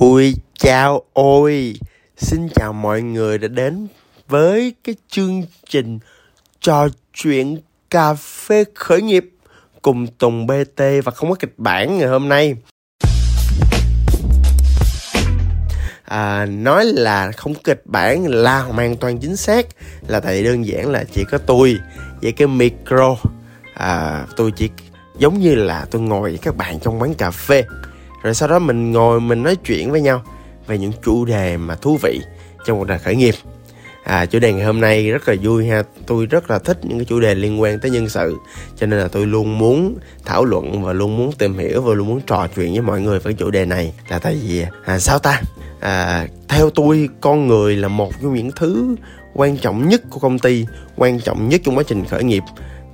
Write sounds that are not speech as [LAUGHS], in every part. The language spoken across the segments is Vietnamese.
Ui chào ôi. Xin chào mọi người đã đến với cái chương trình trò chuyện cà phê khởi nghiệp cùng Tùng BT và không có kịch bản ngày hôm nay. À, nói là không kịch bản là hoàn toàn chính xác là tại đơn giản là chỉ có tôi với cái micro. À, tôi chỉ giống như là tôi ngồi với các bạn trong quán cà phê rồi sau đó mình ngồi mình nói chuyện với nhau về những chủ đề mà thú vị trong cuộc đời khởi nghiệp. À, chủ đề ngày hôm nay rất là vui ha. Tôi rất là thích những cái chủ đề liên quan tới nhân sự cho nên là tôi luôn muốn thảo luận và luôn muốn tìm hiểu và luôn muốn trò chuyện với mọi người về chủ đề này là tại vì à, sao ta? À, theo tôi con người là một trong những thứ quan trọng nhất của công ty quan trọng nhất trong quá trình khởi nghiệp.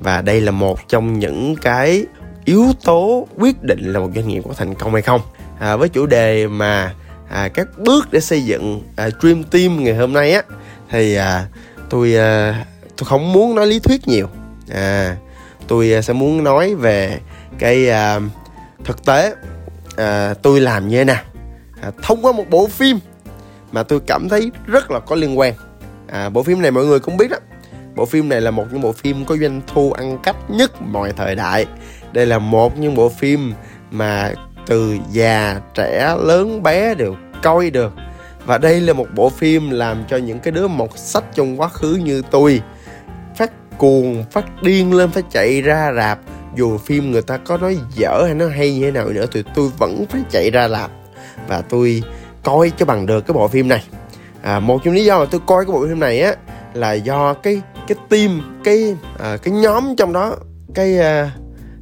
Và đây là một trong những cái yếu tố quyết định là một doanh nghiệp có thành công hay không. À, với chủ đề mà à, các bước để xây dựng à, dream team ngày hôm nay á thì à, tôi à, tôi không muốn nói lý thuyết nhiều. À, tôi à, sẽ muốn nói về cái à, thực tế à, tôi làm như thế nào. À, thông qua một bộ phim mà tôi cảm thấy rất là có liên quan. À, bộ phim này mọi người cũng biết đó. Bộ phim này là một những bộ phim có doanh thu ăn cắp nhất mọi thời đại đây là một những bộ phim mà từ già trẻ lớn bé đều coi được. Và đây là một bộ phim làm cho những cái đứa mọt sách trong quá khứ như tôi phát cuồng phát điên lên phải chạy ra rạp. Dù phim người ta có nói dở hay nó hay như thế nào nữa thì tôi vẫn phải chạy ra rạp. Và tôi coi cho bằng được cái bộ phim này. À, một trong lý do mà tôi coi cái bộ phim này á là do cái cái team cái à, cái nhóm trong đó cái à,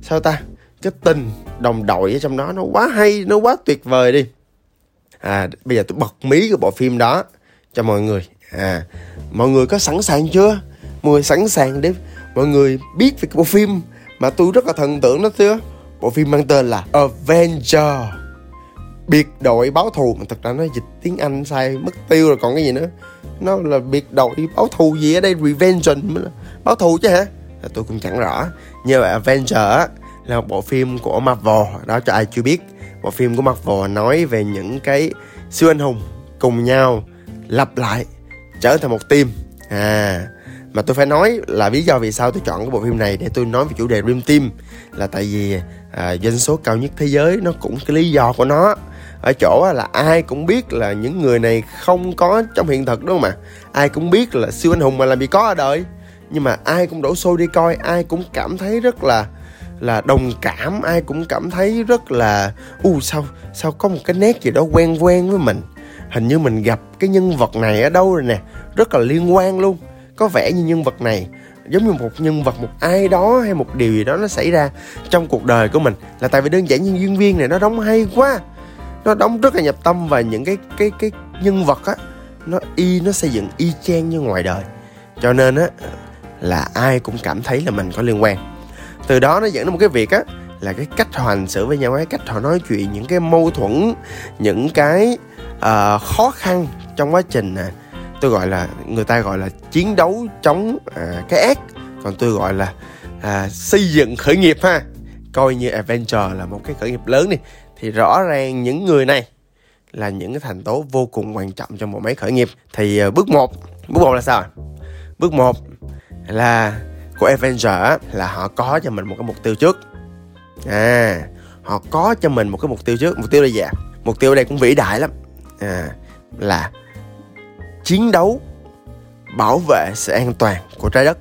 sao ta? Cái tình đồng đội ở trong đó nó quá hay, nó quá tuyệt vời đi. À bây giờ tôi bật mí cái bộ phim đó cho mọi người. À mọi người có sẵn sàng chưa? Mọi người sẵn sàng để mọi người biết về cái bộ phim mà tôi rất là thần tượng đó chưa bộ phim mang tên là Avenger. Biệt đội báo thù. Mà thật ra nó dịch tiếng Anh sai, mất tiêu rồi còn cái gì nữa. Nó là biệt đội báo thù gì ở đây? Revenge. Báo thù chứ hả? Tôi cũng chẳng rõ như là Avenger là một bộ phim của Marvel đó cho ai chưa biết. Bộ phim của Marvel nói về những cái siêu anh hùng cùng nhau lặp lại trở thành một team. À mà tôi phải nói là lý do vì sao tôi chọn cái bộ phim này để tôi nói về chủ đề Dream Team là tại vì à, doanh số cao nhất thế giới nó cũng cái lý do của nó. Ở chỗ là ai cũng biết là những người này không có trong hiện thực đúng không ạ? Ai cũng biết là siêu anh hùng mà làm gì có ở đời nhưng mà ai cũng đổ xô đi coi, ai cũng cảm thấy rất là là đồng cảm, ai cũng cảm thấy rất là, u, sao sao có một cái nét gì đó quen quen với mình? Hình như mình gặp cái nhân vật này ở đâu rồi nè, rất là liên quan luôn. Có vẻ như nhân vật này giống như một nhân vật, một ai đó hay một điều gì đó nó xảy ra trong cuộc đời của mình. Là tại vì đơn giản như diễn viên này, nó đóng hay quá. Nó đóng rất là nhập tâm và những cái cái cái nhân vật á, nó y, nó xây dựng y chang như ngoài đời. Cho nên á là ai cũng cảm thấy là mình có liên quan. Từ đó nó dẫn đến một cái việc á là cái cách họ hành xử với nhau cái cách họ nói chuyện những cái mâu thuẫn những cái uh, khó khăn trong quá trình à, tôi gọi là người ta gọi là chiến đấu chống uh, cái ác. Còn tôi gọi là uh, xây dựng khởi nghiệp ha. Coi như adventure là một cái khởi nghiệp lớn đi. Thì rõ ràng những người này là những cái thành tố vô cùng quan trọng trong bộ máy khởi nghiệp. Thì uh, bước một bước một là sao bước một là của Avenger là họ có cho mình một cái mục tiêu trước. À họ có cho mình một cái mục tiêu trước. Mục tiêu là gì ạ? Mục tiêu ở đây cũng vĩ đại lắm. À là chiến đấu, bảo vệ sự an toàn của trái đất.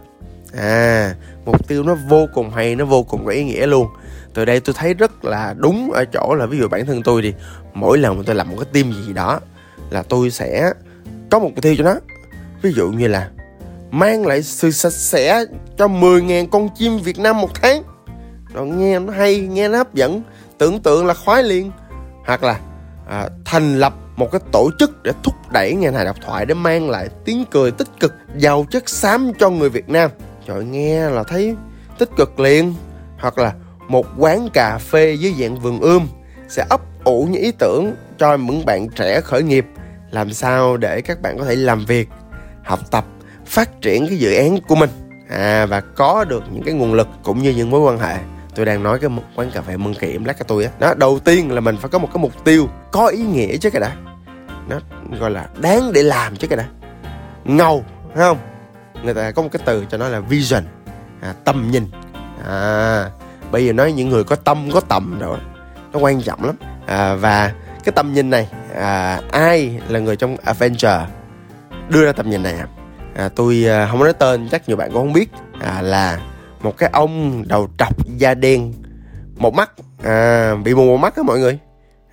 À mục tiêu nó vô cùng hay, nó vô cùng có ý nghĩa luôn. Từ đây tôi thấy rất là đúng ở chỗ là ví dụ bản thân tôi thì mỗi lần mà tôi làm một cái team gì đó, là tôi sẽ có một mục tiêu cho nó. Ví dụ như là mang lại sự sạch sẽ cho 10.000 con chim Việt Nam một tháng. Rồi nghe nó hay nghe nó hấp dẫn tưởng tượng là khoái liền. Hoặc là à, thành lập một cái tổ chức để thúc đẩy nghe hài độc thoại để mang lại tiếng cười tích cực giàu chất xám cho người Việt Nam. Trời nghe là thấy tích cực liền. Hoặc là một quán cà phê dưới dạng vườn ươm sẽ ấp ủ những ý tưởng cho những bạn trẻ khởi nghiệp. Làm sao để các bạn có thể làm việc học tập phát triển cái dự án của mình. À và có được những cái nguồn lực cũng như những mối quan hệ. Tôi đang nói cái quán cà phê mân kiểm lát của tôi á. Đó đầu tiên là mình phải có một cái mục tiêu có ý nghĩa chứ cái đã. Nó gọi là đáng để làm chứ cái đã. Ngầu thấy không? Người ta có một cái từ cho nó là vision. À, tầm nhìn. À, bây giờ nói những người có tâm có tầm rồi nó quan trọng lắm. À, và cái tầm nhìn này à, ai là người trong Avenger đưa ra tầm nhìn này à, à tôi à, không nói tên chắc nhiều bạn cũng không biết. À, là một cái ông đầu trọc da đen một mắt. À, bị mù một mắt đó mọi người.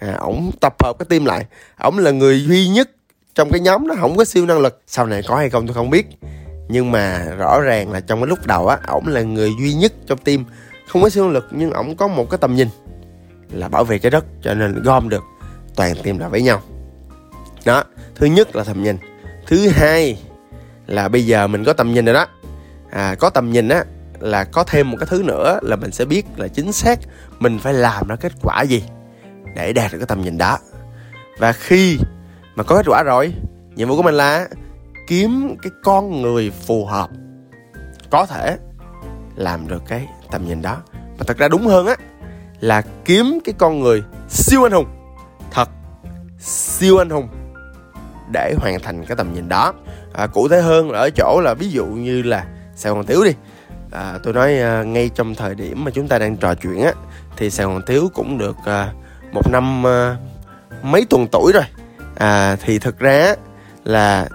À, ổng tập hợp cái tim lại. Ổng là người duy nhất trong cái nhóm đó không có siêu năng lực. Sau này có hay không tôi không biết. Nhưng mà rõ ràng là trong cái lúc đầu á ổng là người duy nhất trong team. Không có siêu năng lực nhưng ổng có một cái tầm nhìn là bảo vệ trái đất cho nên gom được toàn team lại với nhau. Đó thứ nhất là tầm nhìn. Thứ hai là bây giờ mình có tầm nhìn rồi đó. À có tầm nhìn á, là có thêm một cái thứ nữa là mình sẽ biết là chính xác mình phải làm ra kết quả gì để đạt được cái tầm nhìn đó. Và khi mà có kết quả rồi, nhiệm vụ của mình là kiếm cái con người phù hợp, có thể làm được cái tầm nhìn đó. Mà thật ra đúng hơn á, là kiếm cái con người siêu anh hùng, thật siêu anh hùng để hoàn thành cái tầm nhìn đó à, cụ thể hơn là ở chỗ là ví dụ như là sài gòn tiếu đi. À, tôi nói à, ngay trong thời điểm mà chúng ta đang trò chuyện á thì sài gòn tiếu cũng được à, một năm à, mấy tuần tuổi rồi. À, thì thực ra là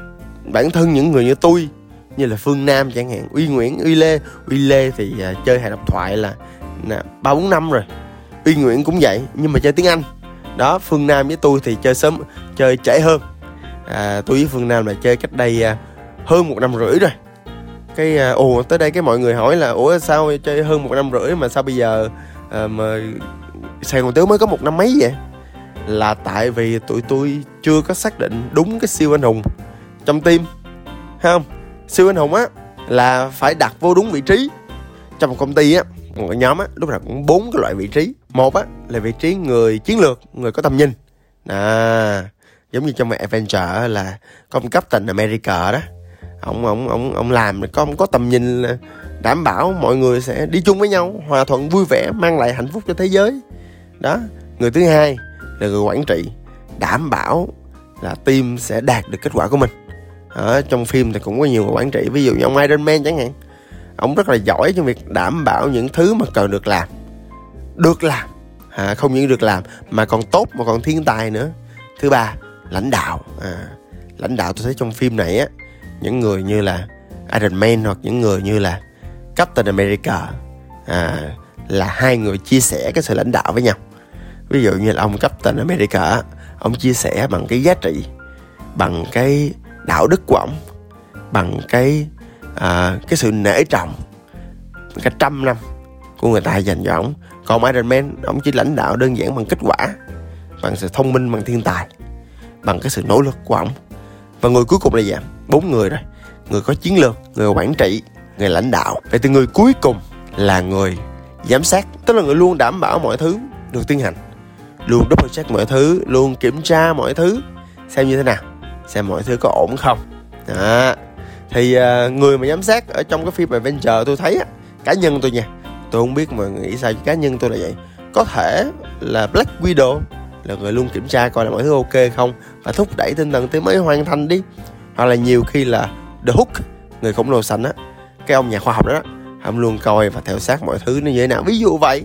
bản thân những người như tôi như là phương nam chẳng hạn uy nguyễn uy lê uy lê thì à, chơi hài độc thoại là ba bốn năm rồi. Uy nguyễn cũng vậy nhưng mà chơi tiếng anh. Đó phương nam với tôi thì chơi sớm chơi trễ hơn à, tôi với phương nam là chơi cách đây à, hơn một năm rưỡi rồi. Cái à, ồ tới đây cái mọi người hỏi là ủa sao chơi hơn một năm rưỡi mà sao bây giờ à, mà sài gòn tiếu mới có một năm mấy vậy? Là tại vì tụi tôi chưa có xác định đúng cái siêu anh hùng trong tim không? Siêu anh hùng á là phải đặt vô đúng vị trí. Trong một công ty á một nhóm á lúc nào cũng bốn cái loại vị trí. Một á là vị trí người chiến lược người có tầm nhìn. À giống như trong Avenger là có ông Captain America đó. Ông ông ông ông làm có ông có tầm nhìn là đảm bảo mọi người sẽ đi chung với nhau hòa thuận vui vẻ mang lại hạnh phúc cho thế giới. Đó người thứ hai là người quản trị đảm bảo là team sẽ đạt được kết quả của mình. Ở trong phim thì cũng có nhiều người quản trị ví dụ như ông Iron Man chẳng hạn. Ông rất là giỏi trong việc đảm bảo những thứ mà cần được làm. Được làm. À, không những được làm mà còn tốt mà còn thiên tài nữa. Thứ ba lãnh đạo. À, lãnh đạo tôi thấy trong phim này á những người như là Iron Man hoặc những người như là Captain America à, là hai người chia sẻ cái sự lãnh đạo với nhau. Ví dụ như là ông Captain America ông chia sẻ bằng cái giá trị bằng cái đạo đức của ông bằng cái à, cái sự nể trọng cả trăm năm của người ta dành cho ông. Còn Iron Man ông chỉ lãnh đạo đơn giản bằng kết quả bằng sự thông minh bằng thiên tài bằng cái sự nỗ lực của ông và người cuối cùng là gì bốn người rồi. Người có chiến lược người quản trị người lãnh đạo. Vậy thì người cuối cùng là người giám sát tức là người luôn đảm bảo mọi thứ được tiến hành. Luôn double check mọi thứ luôn kiểm tra mọi thứ xem như thế nào xem mọi thứ có ổn không. Đó. Thì uh, người mà giám sát ở trong cái phim adventure tôi thấy á cá nhân tôi nha tôi không biết mà nghĩ sao cá nhân tôi là vậy. Có thể là Black Widow là người luôn kiểm tra coi là mọi thứ ok không và thúc đẩy tinh thần tới mới hoàn thành đi. Hoặc là nhiều khi là The Hook người khổng lồ xanh á cái ông nhà khoa học đó, đó ông luôn coi và theo sát mọi thứ nó như thế nào. Ví dụ vậy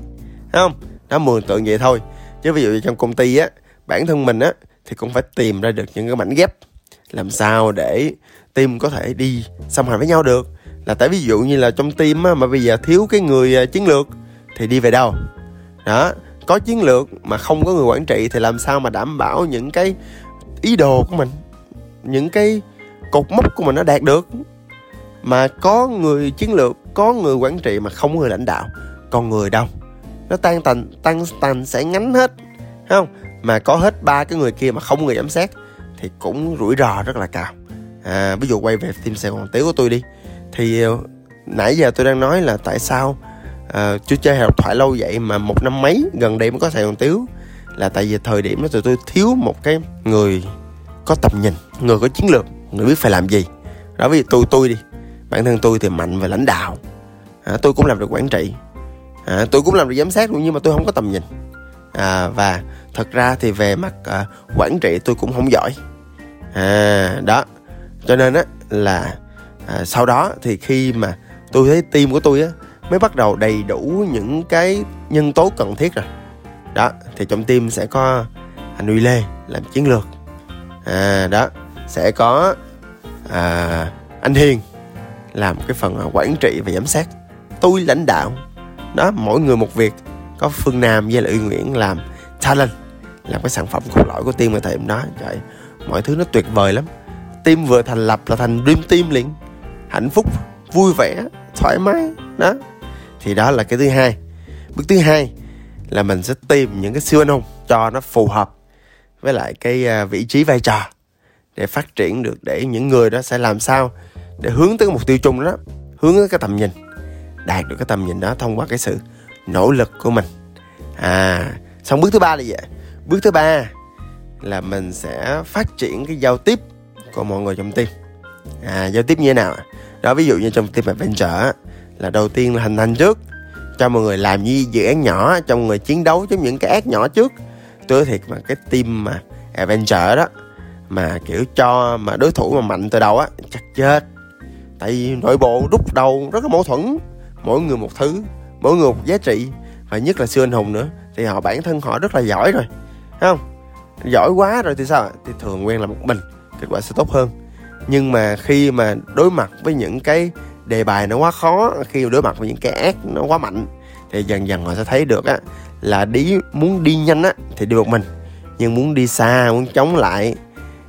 Thấy không? Nó mường tượng vậy thôi. Chứ ví dụ như trong công ty á bản thân mình á thì cũng phải tìm ra được những cái mảnh ghép làm sao để team có thể đi song hành với nhau được. Là tại ví dụ như là trong team á, mà bây giờ thiếu cái người à, chiến lược thì đi về đâu? Đó có chiến lược mà không có người quản trị thì làm sao mà đảm bảo những cái ý đồ của mình những cái cột mốc của mình nó đạt được. Mà có người chiến lược có người quản trị mà không có người lãnh đạo còn người đâu? Nó tan tành tan tành sẽ ngắn hết không? Mà có hết ba cái người kia mà không người giám sát thì cũng rủi ro rất là cao. À, ví dụ quay về team sài gòn tiếu của tôi đi thì ờ, nãy giờ tôi đang nói là tại sao ờ, uh, chưa chơi học thoại lâu vậy mà một năm mấy gần đây mới có sài gòn tiếu là tại vì thời điểm đó tụi tôi thiếu một cái người có tầm nhìn người có chiến lược người biết phải làm gì. Đó vì tôi tôi đi bản thân tôi thì mạnh về lãnh đạo. À, tôi cũng làm được quản trị. À, tôi cũng làm được giám sát luôn nhưng mà tôi không có tầm nhìn. À, và thật ra thì về mặt à, quản trị tôi cũng không giỏi. À đó cho nên á là à, sau đó thì khi mà tôi thấy team của tôi á mới bắt đầu đầy đủ những cái nhân tố cần thiết rồi đó thì trong team sẽ có anh Uy Lê làm chiến lược. À đó sẽ có à, anh Hiền làm cái phần à, quản trị và giám sát. Tôi lãnh đạo. Đó mỗi người một việc. Có Phương Nam với lại Uy Nguyễn làm talent làm cái sản phẩm cốt lõi của team ở thời điểm đó. Trời mọi thứ nó tuyệt vời lắm. Team vừa thành lập là thành dream team liền. Hạnh phúc vui vẻ thoải mái. Đó thì đó là cái thứ hai. Bước thứ hai là mình sẽ tìm những cái siêu anh hùng cho nó phù hợp với lại cái à, vị trí vai trò để phát triển được, để những người đó sẽ làm sao để hướng tới cái mục tiêu chung đó, hướng tới cái tầm nhìn, đạt được cái tầm nhìn đó thông qua cái sự nỗ lực của mình. À xong bước thứ ba là gì bước thứ ba là mình sẽ phát triển cái giao tiếp của mọi người trong team. À giao tiếp như thế nào đó, ví dụ như trong team adventure là đầu tiên là hình thành trước cho mọi người làm như dự án nhỏ, cho mọi người chiến đấu với những cái ác nhỏ trước. Tôi thiệt mà, cái team mà adventure đó, mà kiểu cho mà đối thủ mà mạnh từ đầu á, chắc chết. Tại vì nội bộ rút đầu rất là mâu thuẫn, mỗi người một thứ, mỗi người một giá trị, và nhất là siêu anh hùng nữa. Thì họ, bản thân họ rất là giỏi rồi, thấy không? Giỏi quá rồi thì sao thì thường quen là một mình, kết quả sẽ tốt hơn. Nhưng mà khi mà đối mặt với những cái đề bài nó quá khó khi đối mặt với những cái ác nó quá mạnh thì dần dần họ sẽ thấy được á là đi muốn đi nhanh á thì đi một mình. Nhưng muốn đi xa muốn chống lại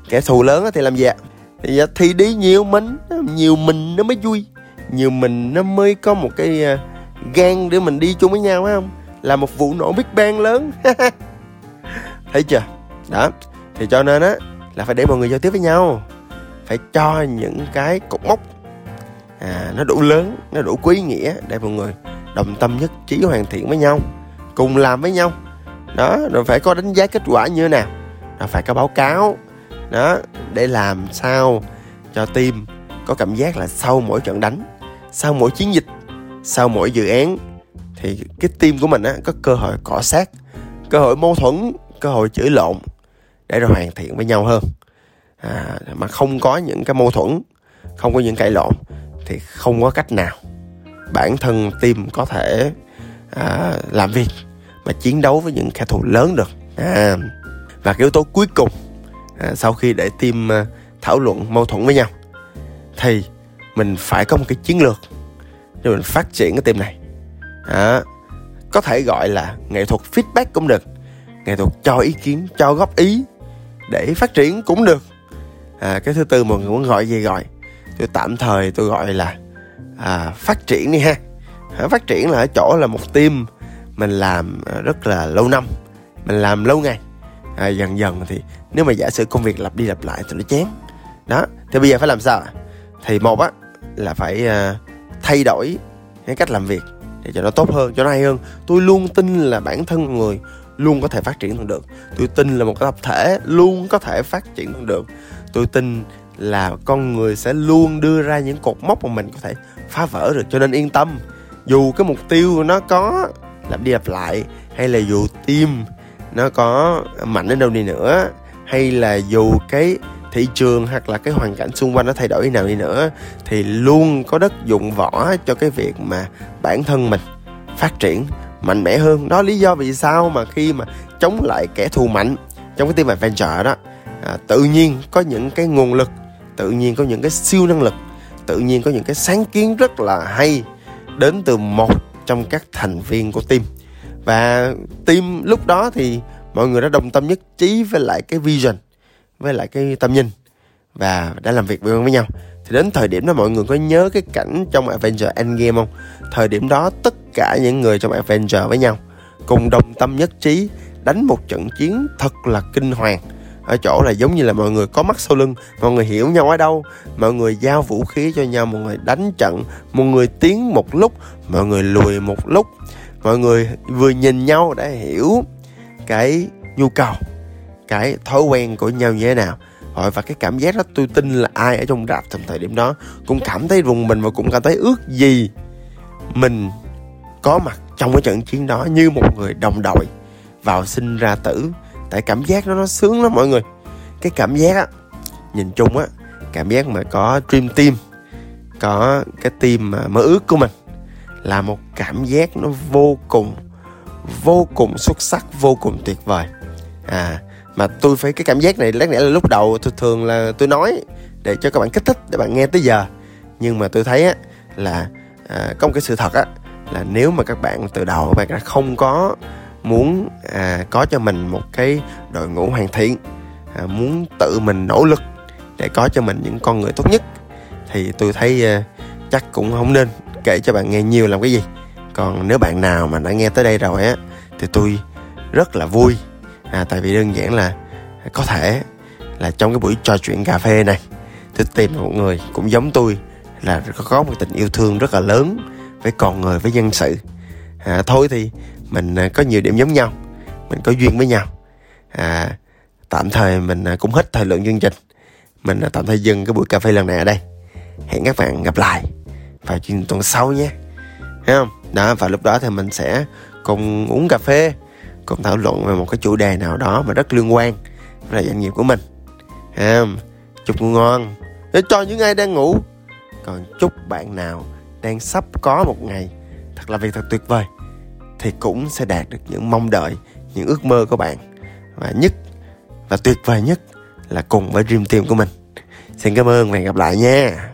kẻ thù lớn á thì làm gì ạ? Thì, à, thì đi nhiều mình nhiều mình nó mới vui. Nhiều mình nó mới có một cái à, uh, gan để mình đi chung với nhau phải không? Là một vụ nổ big bang lớn. [LAUGHS] Thấy chưa? Đó. Thì cho nên á là phải để mọi người giao tiếp với nhau. Phải cho những cái cột mốc à, nó đủ lớn nó đủ quý nghĩa để mọi người đồng tâm nhất trí hoàn thiện với nhau cùng làm với nhau. Đó rồi phải có đánh giá kết quả như thế nào rồi phải có báo cáo. Đó để làm sao cho team có cảm giác là sau mỗi trận đánh sau mỗi chiến dịch sau mỗi dự án thì cái team của mình á có cơ hội cọ sát cơ hội mâu thuẫn cơ hội chửi lộn để rồi hoàn thiện với nhau hơn. À, mà không có những cái mâu thuẫn không có những cãi lộn thì không có cách nào. Bản thân team có thể à, làm việc mà chiến đấu với những kẻ thù lớn được. À, và cái yếu tố cuối cùng à, sau khi để team à, thảo luận mâu thuẫn với nhau thì mình phải có một cái chiến lược để mình phát triển cái team này. À, có thể gọi là nghệ thuật feedback cũng được nghệ thuật cho ý kiến cho góp ý để phát triển cũng được. À, cái thứ tư mọi người muốn gọi gì gọi? Tôi tạm thời tôi gọi là à, phát triển đi ha. À, phát triển là ở chỗ là một team mình làm à, rất là lâu năm mình làm lâu ngày. À, dần dần thì nếu mà giả sử công việc lặp đi lặp lại thì nó chán. Đó thì bây giờ phải làm sao thì một á là phải à, thay đổi cái cách làm việc để cho nó tốt hơn cho nó hay hơn. Tôi luôn tin là bản thân người luôn có thể phát triển được. Tôi tin là một cái tập thể luôn có thể phát triển được. Tôi tin là con người sẽ luôn đưa ra những cột mốc mà mình có thể phá vỡ được. Cho nên yên tâm dù cái mục tiêu nó có lặp đi lặp lại hay là dù tim nó có mạnh đến đâu đi nữa hay là dù cái thị trường hoặc là cái hoàn cảnh xung quanh nó thay đổi nào đi nữa thì luôn có đất dụng võ cho cái việc mà bản thân mình phát triển mạnh mẽ hơn. Đó lý do vì sao mà khi mà chống lại kẻ thù mạnh trong cái team adventure đó à, tự nhiên có những cái nguồn lực tự nhiên có những cái siêu năng lực, tự nhiên có những cái sáng kiến rất là hay đến từ một trong các thành viên của team. Và team lúc đó thì mọi người đã đồng tâm nhất trí với lại cái vision, với lại cái tầm nhìn và đã làm việc với nhau. Thì đến thời điểm đó mọi người có nhớ cái cảnh trong Avenger Endgame không? Thời điểm đó tất cả những người trong Avenger với nhau cùng đồng tâm nhất trí đánh một trận chiến thật là kinh hoàng ở chỗ là giống như là mọi người có mắt sau lưng, mọi người hiểu nhau ở đâu. Mọi người giao vũ khí cho nhau, mọi người đánh trận, mọi người tiến một lúc, mọi người lùi một lúc. Mọi người vừa nhìn nhau để hiểu cái nhu cầu, cái thói quen của nhau như thế nào. Rồi và cái cảm giác đó, tôi tin là ai ở trong rạp trong thời điểm đó cũng cảm thấy rùng mình và cũng cảm thấy ước gì mình có mặt trong cái trận chiến đó như một người đồng đội vào sinh ra tử tại cảm giác đó nó sướng lắm mọi người. Cái cảm giác á nhìn chung á cảm giác mà có dream team có cái team mà mơ ước của mình là một cảm giác nó vô cùng vô cùng xuất sắc vô cùng tuyệt vời. À mà tôi phải cái cảm giác này lát nữa là lúc đầu tôi thường là tôi nói để cho các bạn kích thích để bạn nghe tới giờ. Nhưng mà tôi thấy á là à, có một cái sự thật á là nếu mà các bạn từ đầu các bạn đã không có muốn à, có cho mình một cái đội ngũ hoàn thiện à, muốn tự mình nỗ lực để có cho mình những con người tốt nhất thì tôi thấy à, chắc cũng không nên kể cho bạn nghe nhiều làm cái gì. Còn nếu bạn nào mà đã nghe tới đây rồi á thì tôi rất là vui à, tại vì đơn giản là có thể là trong cái buổi trò chuyện cà phê này tôi tìm một người cũng giống tôi là có một tình yêu thương rất là lớn với con người với nhân sự. À, thôi thì mình à, có nhiều điểm giống nhau. Mình có duyên với nhau. À, tạm thời mình à, cũng hết thời lượng chương trình. Mình à, tạm thời dừng cái buổi cà phê lần này ở đây. Hẹn các bạn gặp lại vào chuyên tuần sau nhé. Thấy không? Đó và lúc đó thì mình sẽ cùng uống cà phê cùng thảo luận về một cái chủ đề nào đó mà rất liên quan với doanh nghiệp của mình. Thấy không? Chúc ngủ ngon. Để cho những ai đang ngủ. Còn chúc bạn nào đang sắp có một ngày thật là việc thật tuyệt vời thì cũng sẽ đạt được những mong đợi, những ước mơ của bạn. Và nhất, và tuyệt vời nhất là cùng với dream team của mình. Xin cảm ơn và hẹn gặp lại nha.